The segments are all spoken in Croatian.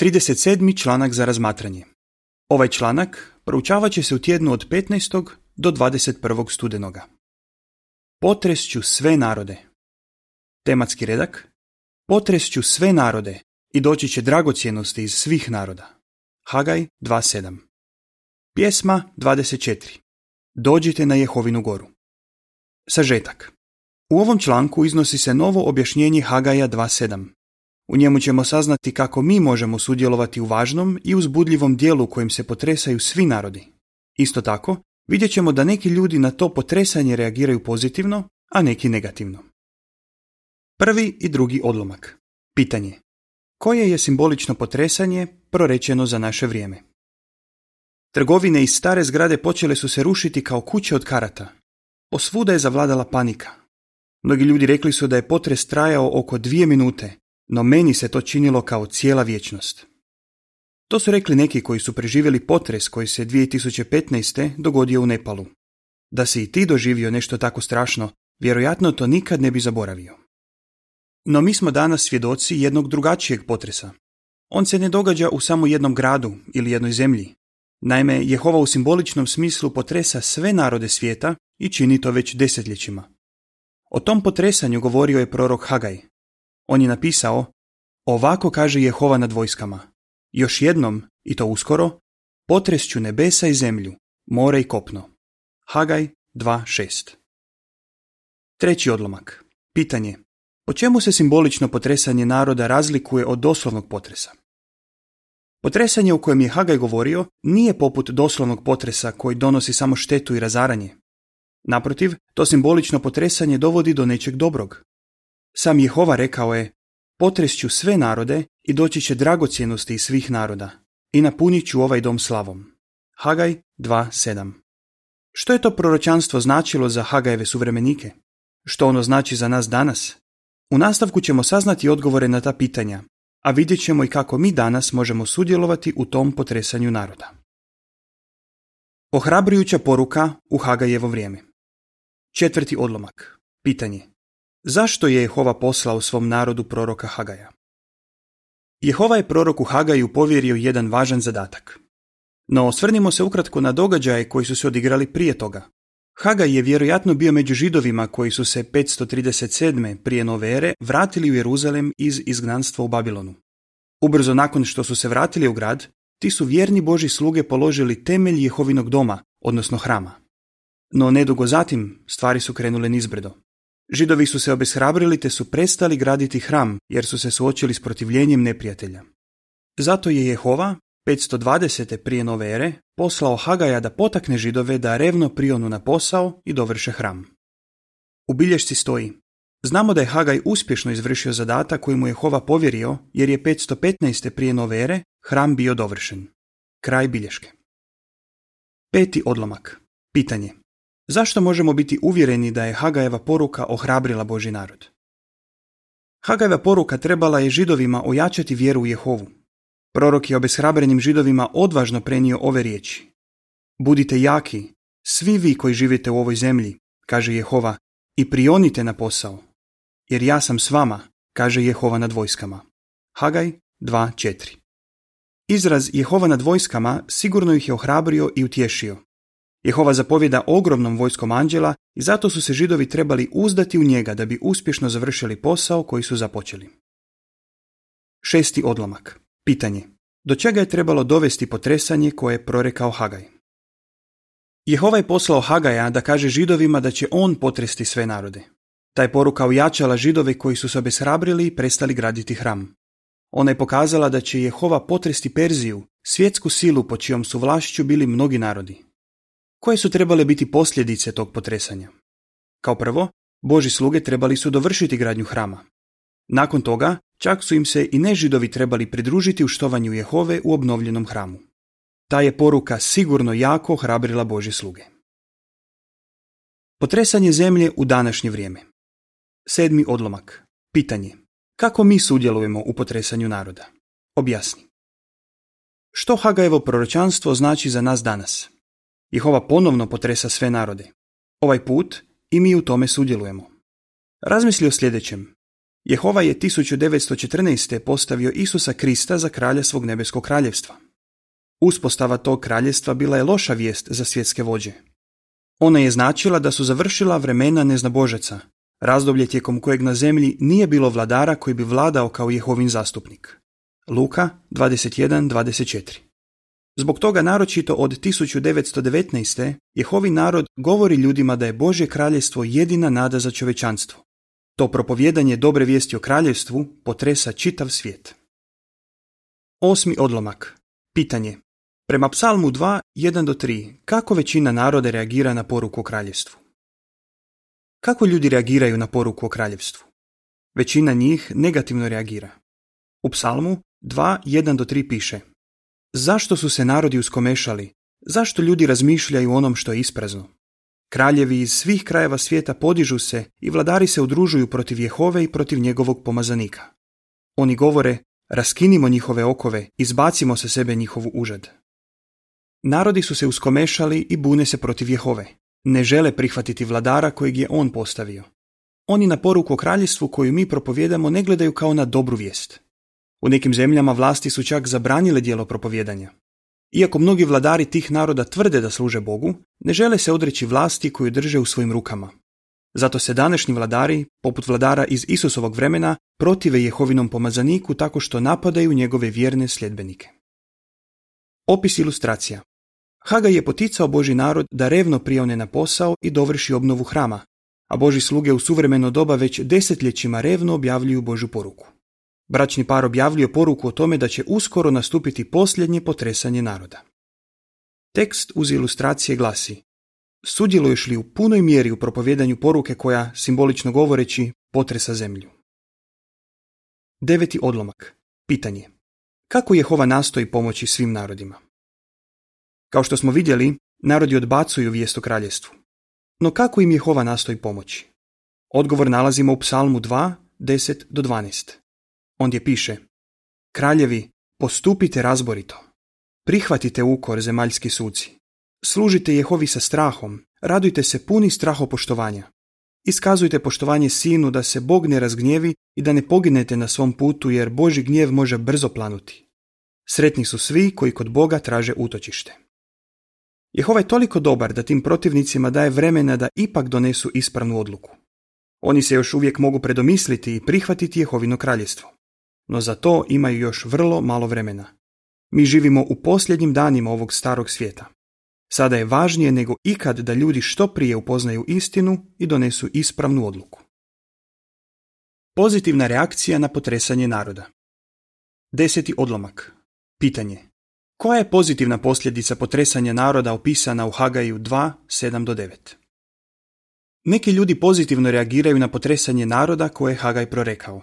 37. članak za razmatranje. Ovaj članak proučavat će se u tjednu od 15. do 21. studenoga. Potrešću sve narode. Tematski redak. Potrešću sve narode i doći će dragocjenosti iz svih naroda. Hagaj 2.7. Pjesma 24. Dođite na Jehovinu goru. Sažetak. U ovom članku iznosi se novo objašnjenje Hagaja 2.7. U njemu ćemo saznati kako mi možemo sudjelovati u važnom i uzbudljivom dijelu kojim se potresaju svi narodi. Isto tako, vidjet ćemo da neki ljudi na to potresanje reagiraju pozitivno, a neki negativno. Prvi i drugi odlomak. Pitanje. Koje je simbolično potresanje prorečeno za naše vrijeme? Trgovine iz stare zgrade počele su se rušiti kao kuće od karata. Posvuda je zavladala panika. Mnogi ljudi rekli su da je potres trajao oko dvije minute, no meni se to činilo kao cijela vječnost. To su rekli neki koji su preživjeli potres koji se 2015. dogodio u Nepalu. Da si i ti doživio nešto tako strašno, vjerojatno to nikad ne bi zaboravio. No mi smo danas svjedoci jednog drugačijeg potresa. On se ne događa u samo jednom gradu ili jednoj zemlji. Naime, Jehova u simboličnom smislu potresa sve narode svijeta i čini to već desetljećima. O tom potresanju govorio je prorok Hagaj, on je napisao, ovako kaže Jehova nad vojskama, još jednom, i to uskoro, potresću nebesa i zemlju, more i kopno. Hagaj 2.6 Treći odlomak. Pitanje. Po čemu se simbolično potresanje naroda razlikuje od doslovnog potresa? Potresanje u kojem je Hagaj govorio nije poput doslovnog potresa koji donosi samo štetu i razaranje. Naprotiv, to simbolično potresanje dovodi do nečeg dobrog. Sam Jehova rekao je, potresću sve narode i doći će dragocjenosti iz svih naroda i napunit ću ovaj dom slavom. Hagaj 2.7 Što je to proročanstvo značilo za Hagajeve suvremenike? Što ono znači za nas danas? U nastavku ćemo saznati odgovore na ta pitanja, a vidjet ćemo i kako mi danas možemo sudjelovati u tom potresanju naroda. Ohrabrujuća poruka u Hagajevo vrijeme. Četvrti odlomak. Pitanje. Zašto je Jehova poslao svom narodu proroka Hagaja? Jehova je proroku Hagaju povjerio jedan važan zadatak. No osvrnimo se ukratko na događaje koji su se odigrali prije toga. Hagaj je vjerojatno bio među židovima koji su se 537. prije nove ere vratili u Jeruzalem iz izgnanstva u Babilonu. Ubrzo nakon što su se vratili u grad, ti su vjerni Boži sluge položili temelj Jehovinog doma, odnosno hrama. No nedugo zatim stvari su krenule nizbrdo. Židovi su se obeshrabrili te su prestali graditi hram jer su se suočili s protivljenjem neprijatelja. Zato je Jehova, 520. prije nove ere, poslao Hagaja da potakne židove da revno prionu na posao i dovrše hram. U bilješci stoji Znamo da je Hagaj uspješno izvršio zadatak koji mu je Jehova povjerio jer je 515. prije nove ere hram bio dovršen. Kraj bilješke. Peti odlomak. Pitanje. Zašto možemo biti uvjereni da je Hagajeva poruka ohrabrila Boži narod? Hagajeva poruka trebala je židovima ojačati vjeru u Jehovu. Prorok je obeshrabrenim židovima odvažno prenio ove riječi. Budite jaki, svi vi koji živite u ovoj zemlji, kaže Jehova, i prionite na posao. Jer ja sam s vama, kaže Jehova nad vojskama. Hagaj 2.4 Izraz Jehova nad vojskama sigurno ih je ohrabrio i utješio. Jehova zapovjeda ogromnom vojskom anđela i zato su se židovi trebali uzdati u njega da bi uspješno završili posao koji su započeli. Šesti odlomak. Pitanje. Do čega je trebalo dovesti potresanje koje je prorekao Hagaj? Jehova je poslao Hagaja da kaže židovima da će on potresti sve narode. Taj poruka ojačala židove koji su se obeshrabrili i prestali graditi hram. Ona je pokazala da će Jehova potresti Perziju, svjetsku silu po čijom su vlašću bili mnogi narodi. Koje su trebale biti posljedice tog potresanja? Kao prvo, Boži sluge trebali su dovršiti gradnju hrama. Nakon toga, čak su im se i nežidovi trebali pridružiti u štovanju Jehove u obnovljenom hramu. Ta je poruka sigurno jako hrabrila Boži sluge. Potresanje zemlje u današnje vrijeme. Sedmi odlomak. Pitanje. Kako mi sudjelujemo u potresanju naroda? Objasni. Što Hagajevo proročanstvo znači za nas danas? Jehova ponovno potresa sve narode. Ovaj put i mi u tome sudjelujemo. Razmisli o sljedećem. Jehova je 1914. postavio Isusa Krista za kralja svog nebeskog kraljevstva. Uspostava tog kraljevstva bila je loša vijest za svjetske vođe. Ona je značila da su završila vremena neznabožeca, razdoblje tijekom kojeg na zemlji nije bilo vladara koji bi vladao kao Jehovin zastupnik. Luka 21.24 Zbog toga naročito od 1919. Jehovi narod govori ljudima da je Božje kraljevstvo jedina nada za čovečanstvo. To propovjedanje dobre vijesti o kraljevstvu potresa čitav svijet. Osmi odlomak. Pitanje. Prema psalmu 2, 1 do 3, kako većina narode reagira na poruku o kraljevstvu? Kako ljudi reagiraju na poruku o kraljevstvu? Većina njih negativno reagira. U psalmu 2, 1 do 3 piše Zašto su se narodi uskomešali? Zašto ljudi razmišljaju onom što je isprazno? Kraljevi iz svih krajeva svijeta podižu se i vladari se udružuju protiv Jehove i protiv njegovog pomazanika. Oni govore, raskinimo njihove okove, izbacimo se sebe njihovu užad. Narodi su se uskomešali i bune se protiv Jehove. Ne žele prihvatiti vladara kojeg je on postavio. Oni na poruku o kraljestvu koju mi propovjedamo ne gledaju kao na dobru vijest. U nekim zemljama vlasti su čak zabranile dijelo propovjedanja. Iako mnogi vladari tih naroda tvrde da služe Bogu, ne žele se odreći vlasti koju drže u svojim rukama. Zato se današnji vladari, poput vladara iz Isusovog vremena, protive Jehovinom pomazaniku tako što napadaju njegove vjerne sljedbenike. Opis ilustracija Haga je poticao Boži narod da revno prione na posao i dovrši obnovu hrama, a Boži sluge u suvremeno doba već desetljećima revno objavljuju Božu poruku. Bračni par objavljuje poruku o tome da će uskoro nastupiti posljednje potresanje naroda. Tekst uz ilustracije glasi Sudjeluješ li u punoj mjeri u propovjedanju poruke koja, simbolično govoreći, potresa zemlju? Deveti odlomak. Pitanje. Kako Jehova nastoji pomoći svim narodima? Kao što smo vidjeli, narodi odbacuju vijest o kraljestvu. No kako im Jehova nastoji pomoći? Odgovor nalazimo u psalmu 2, 10 do 12. Ondje piše Kraljevi, postupite razborito. Prihvatite ukor zemaljski suci. Služite Jehovi sa strahom, radujte se puni strahopoštovanja. Iskazujte poštovanje sinu da se Bog ne razgnjevi i da ne poginete na svom putu jer Boži gnjev može brzo planuti. Sretni su svi koji kod Boga traže utočište. Jehova je toliko dobar da tim protivnicima daje vremena da ipak donesu ispravnu odluku. Oni se još uvijek mogu predomisliti i prihvatiti Jehovino kraljestvo. No za to imaju još vrlo malo vremena. Mi živimo u posljednjim danima ovog starog svijeta. Sada je važnije nego ikad da ljudi što prije upoznaju istinu i donesu ispravnu odluku. Pozitivna reakcija na potresanje naroda. Deseti odlomak. Pitanje. Koja je pozitivna posljedica potresanja naroda opisana u Hagaju 2, 7 do 9? Neki ljudi pozitivno reagiraju na potresanje naroda koje je Hagaj prorekao.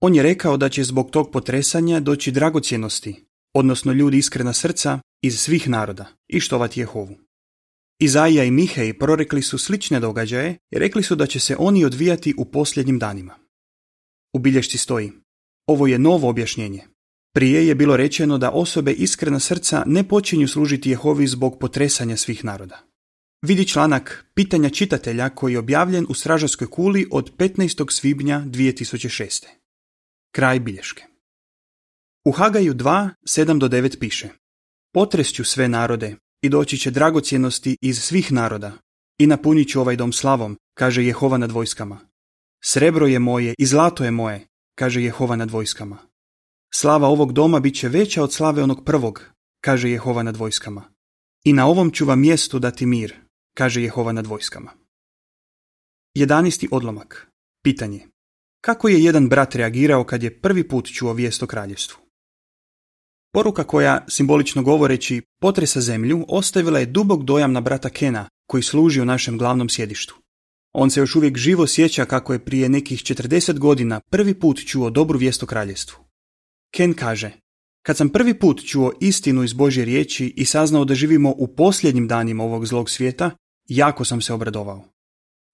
On je rekao da će zbog tog potresanja doći dragocjenosti, odnosno ljudi iskrena srca iz svih naroda i štovati Jehovu. Izaija i Mihej prorekli su slične događaje i rekli su da će se oni odvijati u posljednjim danima. U bilješci stoji, ovo je novo objašnjenje. Prije je bilo rečeno da osobe iskrena srca ne počinju služiti Jehovi zbog potresanja svih naroda. Vidi članak Pitanja čitatelja koji je objavljen u Stražarskoj kuli od 15. svibnja 2006. Kraj bilješke. U Hagaju 2, 7 do 9 piše Potresću sve narode i doći će dragocjenosti iz svih naroda i napunit ću ovaj dom slavom, kaže Jehova nad vojskama. Srebro je moje i zlato je moje, kaže Jehova nad vojskama. Slava ovog doma bit će veća od slave onog prvog, kaže Jehova nad vojskama. I na ovom ću vam mjestu dati mir, kaže Jehova nad vojskama. 11. odlomak. Pitanje. Kako je jedan brat reagirao kad je prvi put čuo vijest o kraljevstvu? Poruka koja, simbolično govoreći, potresa zemlju, ostavila je dubog dojam na brata Kena, koji služi u našem glavnom sjedištu. On se još uvijek živo sjeća kako je prije nekih 40 godina prvi put čuo dobru vijest o kraljestvu. Ken kaže, kad sam prvi put čuo istinu iz Božje riječi i saznao da živimo u posljednjim danima ovog zlog svijeta, jako sam se obradovao.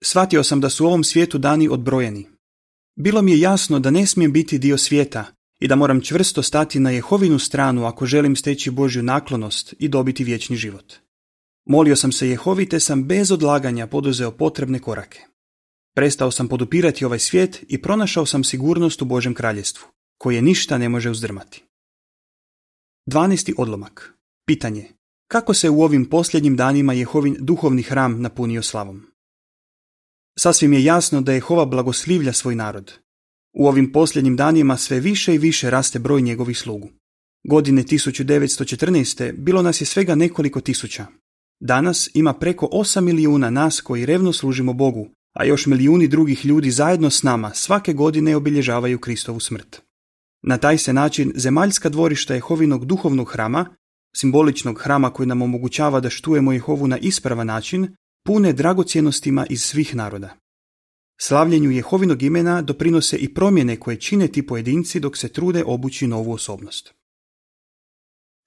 Shvatio sam da su u ovom svijetu dani odbrojeni. Bilo mi je jasno da ne smijem biti dio svijeta i da moram čvrsto stati na Jehovinu stranu ako želim steći Božju naklonost i dobiti vječni život. Molio sam se Jehovi te sam bez odlaganja poduzeo potrebne korake. Prestao sam podupirati ovaj svijet i pronašao sam sigurnost u Božem kraljestvu, koje ništa ne može uzdrmati. 12. odlomak. Pitanje. Kako se u ovim posljednjim danima Jehovin duhovni hram napunio slavom? Sasvim je jasno da Jehova blagoslivlja svoj narod. U ovim posljednjim danima sve više i više raste broj njegovih slugu. Godine 1914. bilo nas je svega nekoliko tisuća. Danas ima preko 8 milijuna nas koji revno služimo Bogu, a još milijuni drugih ljudi zajedno s nama svake godine obilježavaju Kristovu smrt. Na taj se način zemaljska dvorišta Jehovinog duhovnog hrama, simboličnog hrama koji nam omogućava da štujemo Jehovu na ispravan način, pune dragocjenostima iz svih naroda. Slavljenju Jehovinog imena doprinose i promjene koje čine ti pojedinci dok se trude obući novu osobnost.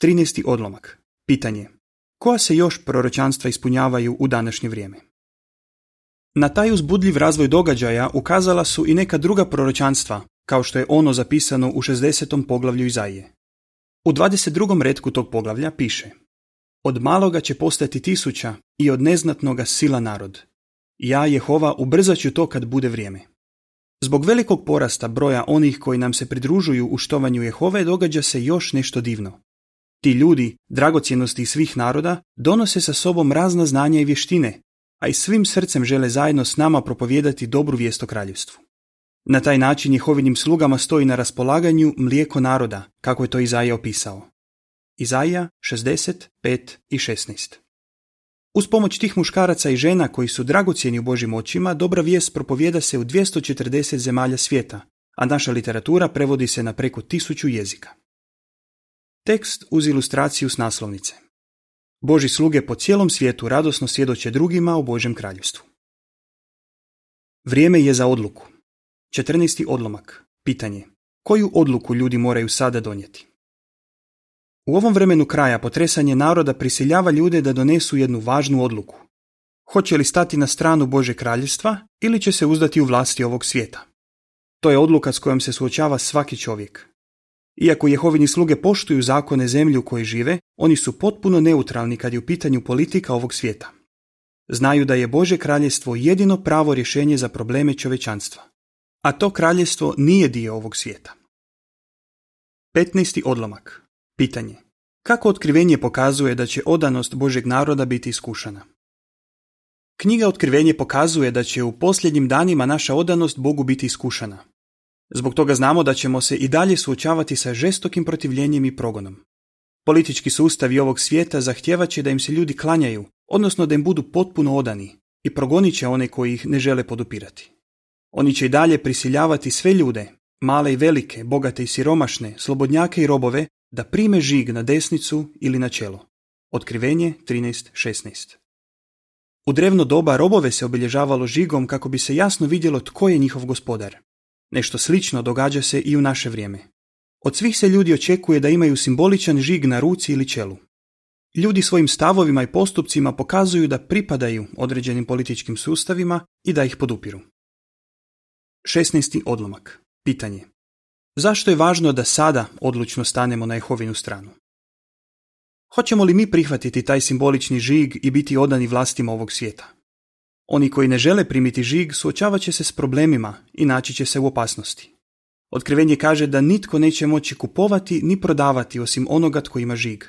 13. odlomak. Pitanje. Koja se još proročanstva ispunjavaju u današnje vrijeme? Na taj uzbudljiv razvoj događaja ukazala su i neka druga proročanstva, kao što je ono zapisano u 60. poglavlju Izaije. U 22. redku tog poglavlja piše Od maloga će postati tisuća i od neznatnoga sila narod. Ja, Jehova, ubrzat ću to kad bude vrijeme. Zbog velikog porasta broja onih koji nam se pridružuju u štovanju Jehove događa se još nešto divno. Ti ljudi, dragocjenosti svih naroda, donose sa sobom razna znanja i vještine, a i svim srcem žele zajedno s nama propovijedati dobru vijest o kraljevstvu. Na taj način Jehovinim slugama stoji na raspolaganju mlijeko naroda, kako je to Izaija opisao. Izaija 65 i 16 Uz pomoć tih muškaraca i žena koji su dragocjeni u Božim očima, dobra vijest propovijeda se u 240 zemalja svijeta, a naša literatura prevodi se na preko tisuću jezika. Tekst uz ilustraciju s naslovnice. Boži sluge po cijelom svijetu radosno svjedoče drugima o Božjem kraljevstvu. Vrijeme je za odluku. 14. odlomak. Pitanje. Koju odluku ljudi moraju sada donijeti? U ovom vremenu kraja potresanje naroda prisiljava ljude da donesu jednu važnu odluku. Hoće li stati na stranu Bože kraljevstva ili će se uzdati u vlasti ovog svijeta? To je odluka s kojom se suočava svaki čovjek. Iako Jehovini sluge poštuju zakone zemlju u kojoj žive, oni su potpuno neutralni kad je u pitanju politika ovog svijeta. Znaju da je Bože kraljevstvo jedino pravo rješenje za probleme čovečanstva. A to kraljevstvo nije dio ovog svijeta. 15. odlomak. Pitanje. Kako otkrivenje pokazuje da će odanost Božeg naroda biti iskušana? Knjiga Otkrivenje pokazuje da će u posljednjim danima naša odanost Bogu biti iskušana. Zbog toga znamo da ćemo se i dalje suočavati sa žestokim protivljenjem i progonom. Politički sustav ovog svijeta zahtijevat će da im se ljudi klanjaju, odnosno da im budu potpuno odani i progonit će one koji ih ne žele podupirati. Oni će i dalje prisiljavati sve ljude, male i velike, bogate i siromašne, slobodnjake i robove, da prime žig na desnicu ili na čelo. Otkrivenje 13.16 U drevno doba robove se obilježavalo žigom kako bi se jasno vidjelo tko je njihov gospodar. Nešto slično događa se i u naše vrijeme. Od svih se ljudi očekuje da imaju simboličan žig na ruci ili čelu. Ljudi svojim stavovima i postupcima pokazuju da pripadaju određenim političkim sustavima i da ih podupiru. 16. odlomak. Pitanje. Zašto je važno da sada odlučno stanemo na Jehovinu stranu? Hoćemo li mi prihvatiti taj simbolični žig i biti odani vlastima ovog svijeta? Oni koji ne žele primiti žig suočavat će se s problemima i naći će se u opasnosti. Otkrivenje kaže da nitko neće moći kupovati ni prodavati osim onoga tko ima žig.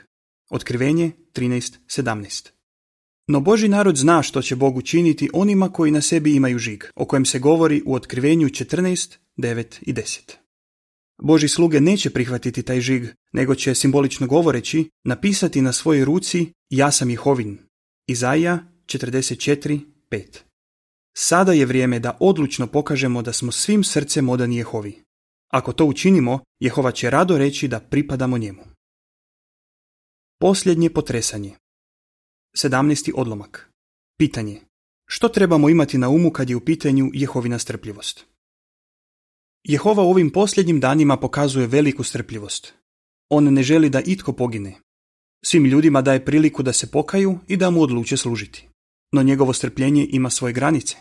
Otkrivenje 13.17 No Boži narod zna što će Bog učiniti onima koji na sebi imaju žig, o kojem se govori u Otkrivenju 14, 9 i 10. Boži sluge neće prihvatiti taj žig, nego će simbolično govoreći napisati na svojoj ruci Ja sam Jehovin. Izaija 44, 5. Sada je vrijeme da odlučno pokažemo da smo svim srcem odani Jehovi. Ako to učinimo, Jehova će rado reći da pripadamo njemu. Posljednje potresanje 17. odlomak Pitanje. Što trebamo imati na umu kad je u pitanju Jehovina strpljivost? Jehova u ovim posljednjim danima pokazuje veliku strpljivost. On ne želi da itko pogine. Svim ljudima daje priliku da se pokaju i da mu odluče služiti. No njegovo strpljenje ima svoje granice.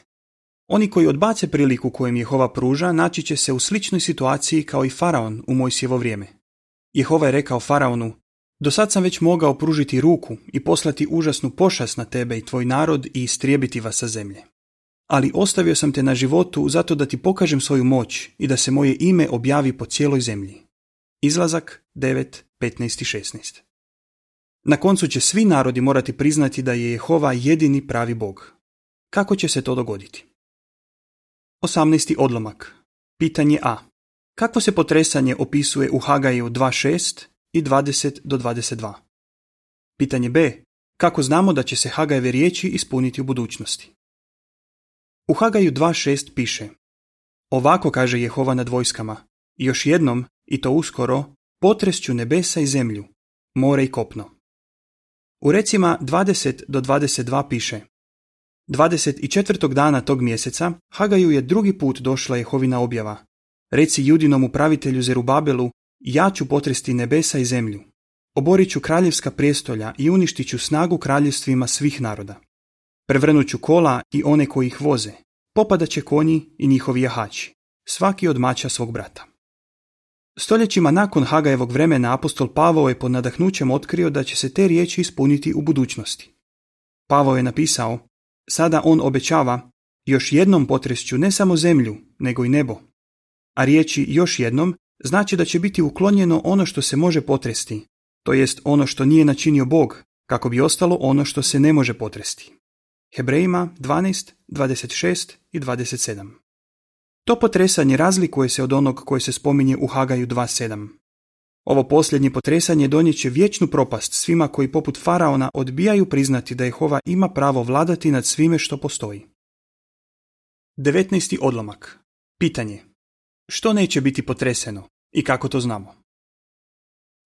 Oni koji odbace priliku kojem Jehova pruža naći će se u sličnoj situaciji kao i Faraon u Mojsijevo vrijeme. Jehova je rekao Faraonu, do sad sam već mogao pružiti ruku i poslati užasnu pošast na tebe i tvoj narod i istrijebiti vas sa zemlje. Ali ostavio sam te na životu zato da ti pokažem svoju moć i da se moje ime objavi po cijeloj zemlji. Izlazak 9, 15 i 16 Na koncu će svi narodi morati priznati da je Jehova jedini pravi Bog. Kako će se to dogoditi? 18. odlomak. Pitanje A. Kakvo se potresanje opisuje u Hagaju 2.6 i 20 do 22? Pitanje B. Kako znamo da će se Hagajeve riječi ispuniti u budućnosti? U Hagaju 2.6 piše Ovako kaže Jehova nad vojskama, još jednom, i to uskoro, potresću nebesa i zemlju, more i kopno. U recima 20 do 22 piše 24. dana tog mjeseca Hagaju je drugi put došla Jehovina objava. Reci judinom upravitelju Zerubabelu, ja ću potresti nebesa i zemlju. Oborit ću kraljevska prijestolja i uništit ću snagu kraljevstvima svih naroda. Prevrnut ću kola i one koji ih voze. Popadat će konji i njihovi jahači. Svaki od mača svog brata. Stoljećima nakon Hagajevog vremena apostol Pavao je pod nadahnućem otkrio da će se te riječi ispuniti u budućnosti. Pavao je napisao, sada on obećava, još jednom potresću ne samo zemlju, nego i nebo. A riječi još jednom znači da će biti uklonjeno ono što se može potresti, to jest ono što nije načinio Bog, kako bi ostalo ono što se ne može potresti. Hebrejima 12, 26 i 27. To potresanje razlikuje se od onog koje se spominje u Hagaju 2.7. Ovo posljednje potresanje donijet vječnu propast svima koji poput faraona odbijaju priznati da Jehova ima pravo vladati nad svime što postoji. 19. odlomak. Pitanje. Što neće biti potreseno i kako to znamo?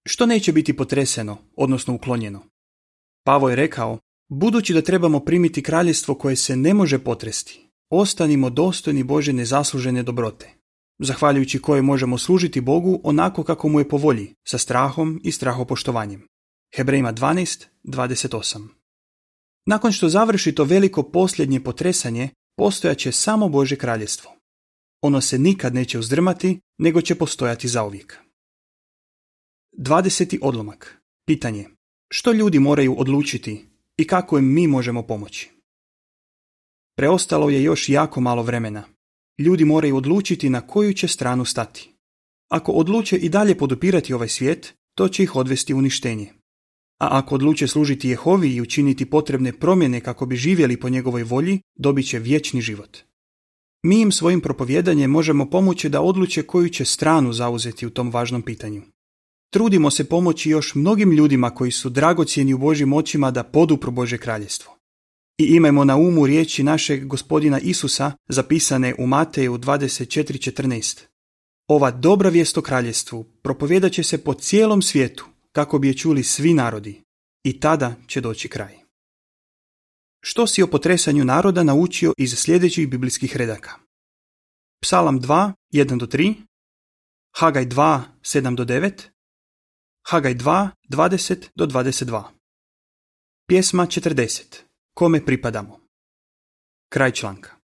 Što neće biti potreseno, odnosno uklonjeno? Pavo je rekao, budući da trebamo primiti kraljestvo koje se ne može potresti, ostanimo dostojni Bože nezaslužene dobrote, zahvaljujući koje možemo služiti Bogu onako kako mu je po volji, sa strahom i strahopoštovanjem. Hebrejima 12, 28 Nakon što završi to veliko posljednje potresanje, postojaće samo Bože kraljestvo. Ono se nikad neće uzdrmati, nego će postojati zauvijek. 20. odlomak. Pitanje. Što ljudi moraju odlučiti i kako im mi možemo pomoći? Preostalo je još jako malo vremena. Ljudi moraju odlučiti na koju će stranu stati. Ako odluče i dalje podupirati ovaj svijet, to će ih odvesti uništenje. A ako odluče služiti Jehovi i učiniti potrebne promjene kako bi živjeli po njegovoj volji, dobit će vječni život. Mi im svojim propovjedanjem možemo pomoći da odluče koju će stranu zauzeti u tom važnom pitanju. Trudimo se pomoći još mnogim ljudima koji su dragocjeni u Božjim očima da podupru Bože kraljestvo. I imajmo na umu riječi našeg gospodina Isusa zapisane u Mateju 24.14. Ova dobra vijest o kraljestvu propovjedat će se po cijelom svijetu kako bi je čuli svi narodi i tada će doći kraj. Što si o potresanju naroda naučio iz sljedećih biblijskih redaka? Psalam 2, 1 do 3, Hagaj 2, 7 do 9, Hagaj 2, 20 do 22. Pjesma 40. Kome pripadamo? Kraj članka.